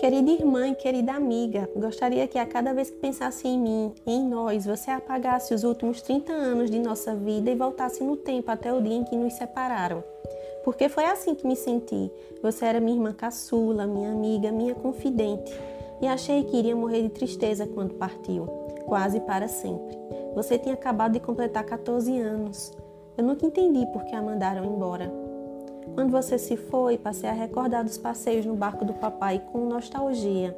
Querida irmã e querida amiga, gostaria que a cada vez que pensasse em mim, em nós, você apagasse os últimos 30 anos de nossa vida e voltasse no tempo até o dia em que nos separaram. Porque foi assim que me senti. Você era minha irmã caçula, minha amiga, minha confidente. E achei que iria morrer de tristeza quando partiu, quase para sempre. Você tinha acabado de completar 14 anos. Eu nunca entendi por que a mandaram embora. Quando você se foi, passei a recordar dos passeios no barco do papai com nostalgia.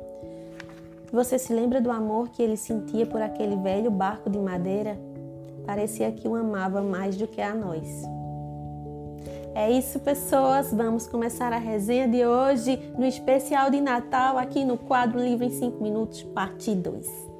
Você se lembra do amor que ele sentia por aquele velho barco de madeira? Parecia que o amava mais do que a nós. É isso, pessoas. Vamos começar a resenha de hoje no especial de Natal aqui no quadro Livro em 5 Minutos, parte 2.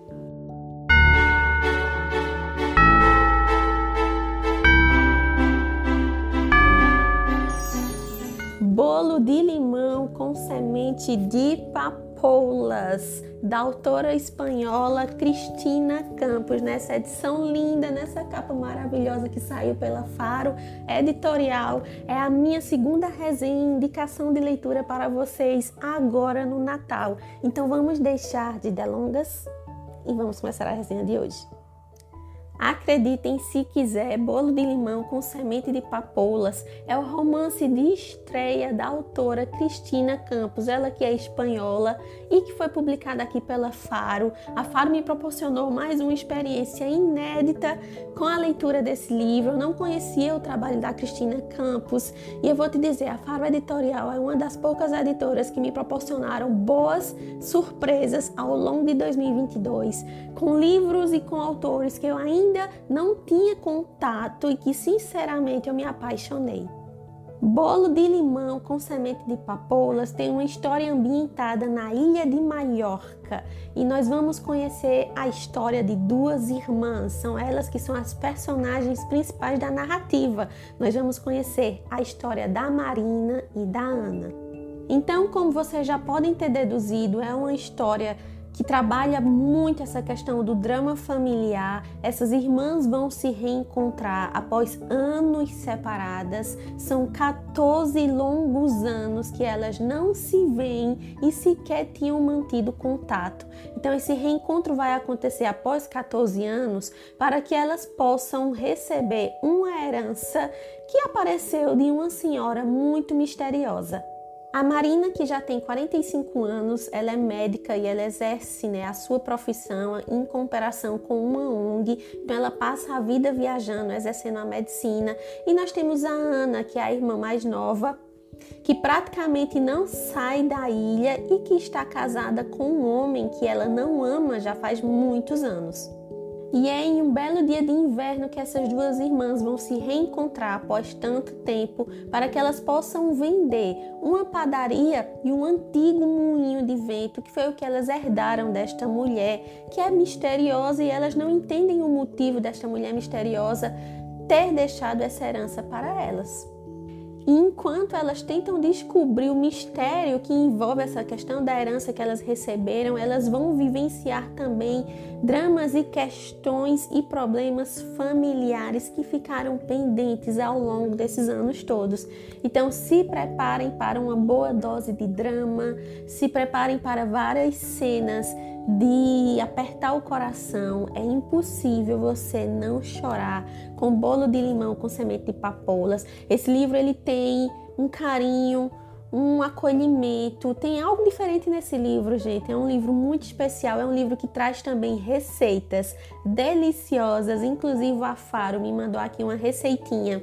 De limão com semente de papoulas, da autora espanhola Cristina Campos, nessa edição linda, nessa capa maravilhosa que saiu pela Faro Editorial. É a minha segunda resenha, indicação de leitura para vocês agora no Natal. Então vamos deixar de delongas e vamos começar a resenha de hoje. Acreditem se quiser, Bolo de Limão com Semente de Papoulas é o romance de estreia da autora Cristina Campos, ela que é espanhola e que foi publicada aqui pela Faro. A Faro me proporcionou mais uma experiência inédita com a leitura desse livro. Eu não conhecia o trabalho da Cristina Campos e eu vou te dizer, a Faro Editorial é uma das poucas editoras que me proporcionaram boas surpresas ao longo de 2022, com livros e com autores que eu ainda ainda não tinha contato e que sinceramente eu me apaixonei. Bolo de limão com semente de papoulas tem uma história ambientada na ilha de Maiorca e nós vamos conhecer a história de duas irmãs. São elas que são as personagens principais da narrativa. Nós vamos conhecer a história da Marina e da Ana. Então, como vocês já podem ter deduzido, é uma história que trabalha muito essa questão do drama familiar. Essas irmãs vão se reencontrar após anos separadas. São 14 longos anos que elas não se veem e sequer tinham mantido contato. Então, esse reencontro vai acontecer após 14 anos para que elas possam receber uma herança que apareceu de uma senhora muito misteriosa. A Marina, que já tem 45 anos, ela é médica e ela exerce né, a sua profissão em comparação com uma ONG, então ela passa a vida viajando, exercendo a medicina. E nós temos a Ana, que é a irmã mais nova, que praticamente não sai da ilha e que está casada com um homem que ela não ama já faz muitos anos. E é em um belo dia de inverno que essas duas irmãs vão se reencontrar após tanto tempo para que elas possam vender uma padaria e um antigo moinho de vento, que foi o que elas herdaram desta mulher, que é misteriosa e elas não entendem o motivo desta mulher misteriosa ter deixado essa herança para elas. E enquanto elas tentam descobrir o mistério que envolve essa questão da herança que elas receberam, elas vão vivenciar também dramas e questões e problemas familiares que ficaram pendentes ao longo desses anos todos. Então, se preparem para uma boa dose de drama, se preparem para várias cenas de apertar o coração. É impossível você não chorar com bolo de limão com semente de papoulas. Esse livro ele tem um carinho, um acolhimento. Tem algo diferente nesse livro, gente. É um livro muito especial. É um livro que traz também receitas deliciosas. Inclusive, a Faro me mandou aqui uma receitinha.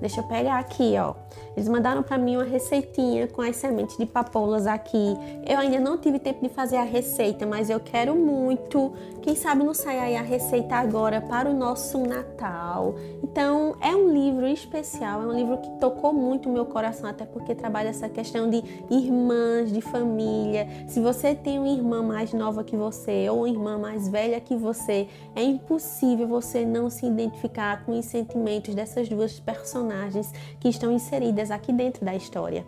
Deixa eu pegar aqui, ó. Eles mandaram para mim uma receitinha com as sementes de papoulas aqui. Eu ainda não tive tempo de fazer a receita, mas eu quero muito. Quem sabe não sai aí a receita agora para o nosso Natal. Então, é um livro especial, é um livro que tocou muito o meu coração, até porque trabalha essa questão de irmãs, de família. Se você tem uma irmã mais nova que você ou uma irmã mais velha que você, é impossível você não se identificar com os sentimentos dessas duas personagens que estão inseridas aqui dentro da história.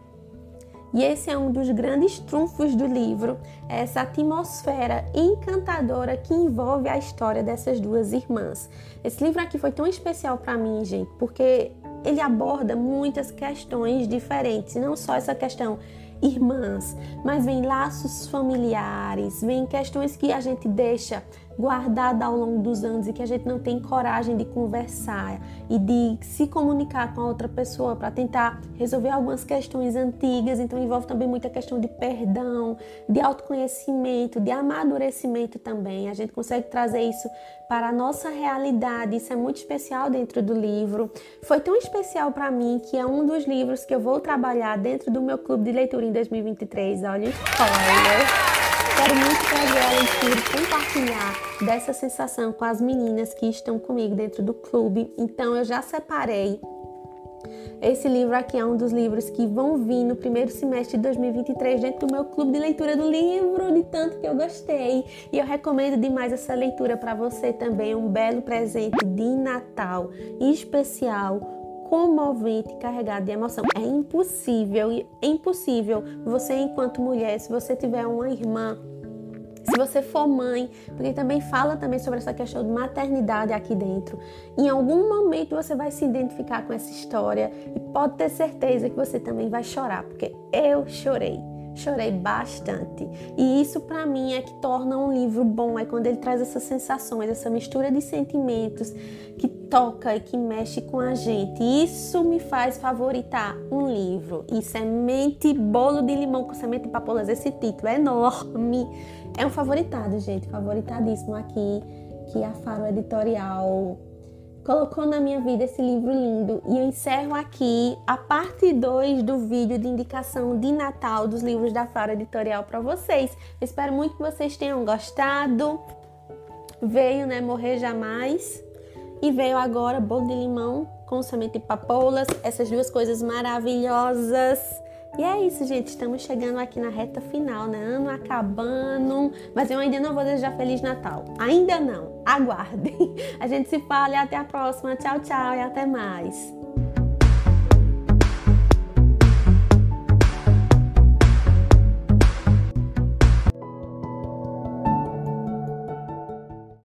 E esse é um dos grandes trunfos do livro, é essa atmosfera encantadora que envolve a história dessas duas irmãs. Esse livro aqui foi tão especial para mim, gente, porque ele aborda muitas questões diferentes, não só essa questão irmãs, mas vem laços familiares, vem questões que a gente deixa guardada ao longo dos anos e que a gente não tem coragem de conversar e de se comunicar com a outra pessoa para tentar resolver algumas questões antigas. Então envolve também muita questão de perdão, de autoconhecimento, de amadurecimento também. A gente consegue trazer isso para a nossa realidade. Isso é muito especial dentro do livro. Foi tão especial para mim que é um dos livros que eu vou trabalhar dentro do meu clube de leitura em 2023. Olha o spoiler. Quero muito trazer a leitura e compartilhar dessa sensação com as meninas que estão comigo dentro do clube. Então eu já separei esse livro aqui é um dos livros que vão vir no primeiro semestre de 2023 dentro do meu clube de leitura do livro, de tanto que eu gostei. E eu recomendo demais essa leitura para você também, um belo presente de Natal especial comovente, carregado de emoção. É impossível, é impossível você enquanto mulher, se você tiver uma irmã se você for mãe, porque também fala também sobre essa questão de maternidade aqui dentro. Em algum momento você vai se identificar com essa história e pode ter certeza que você também vai chorar, porque eu chorei. Chorei bastante. E isso para mim é que torna um livro bom, é quando ele traz essas sensações, essa mistura de sentimentos que toca e que mexe com a gente. Isso me faz favoritar um livro. E Semente Bolo de Limão com Semente de Papolas, esse título é enorme é um favoritado, gente, favoritadíssimo aqui, que a Faro Editorial colocou na minha vida esse livro lindo. E eu encerro aqui a parte 2 do vídeo de indicação de Natal dos livros da Faro Editorial para vocês. Eu espero muito que vocês tenham gostado. Veio, né, Morrer Jamais. E veio agora Bolo de Limão com semente de papoulas. Essas duas coisas maravilhosas e é isso, gente. Estamos chegando aqui na reta final, né? Ano acabando. Mas eu ainda não vou desejar Feliz Natal. Ainda não. Aguardem. A gente se fala e até a próxima. Tchau, tchau e até mais.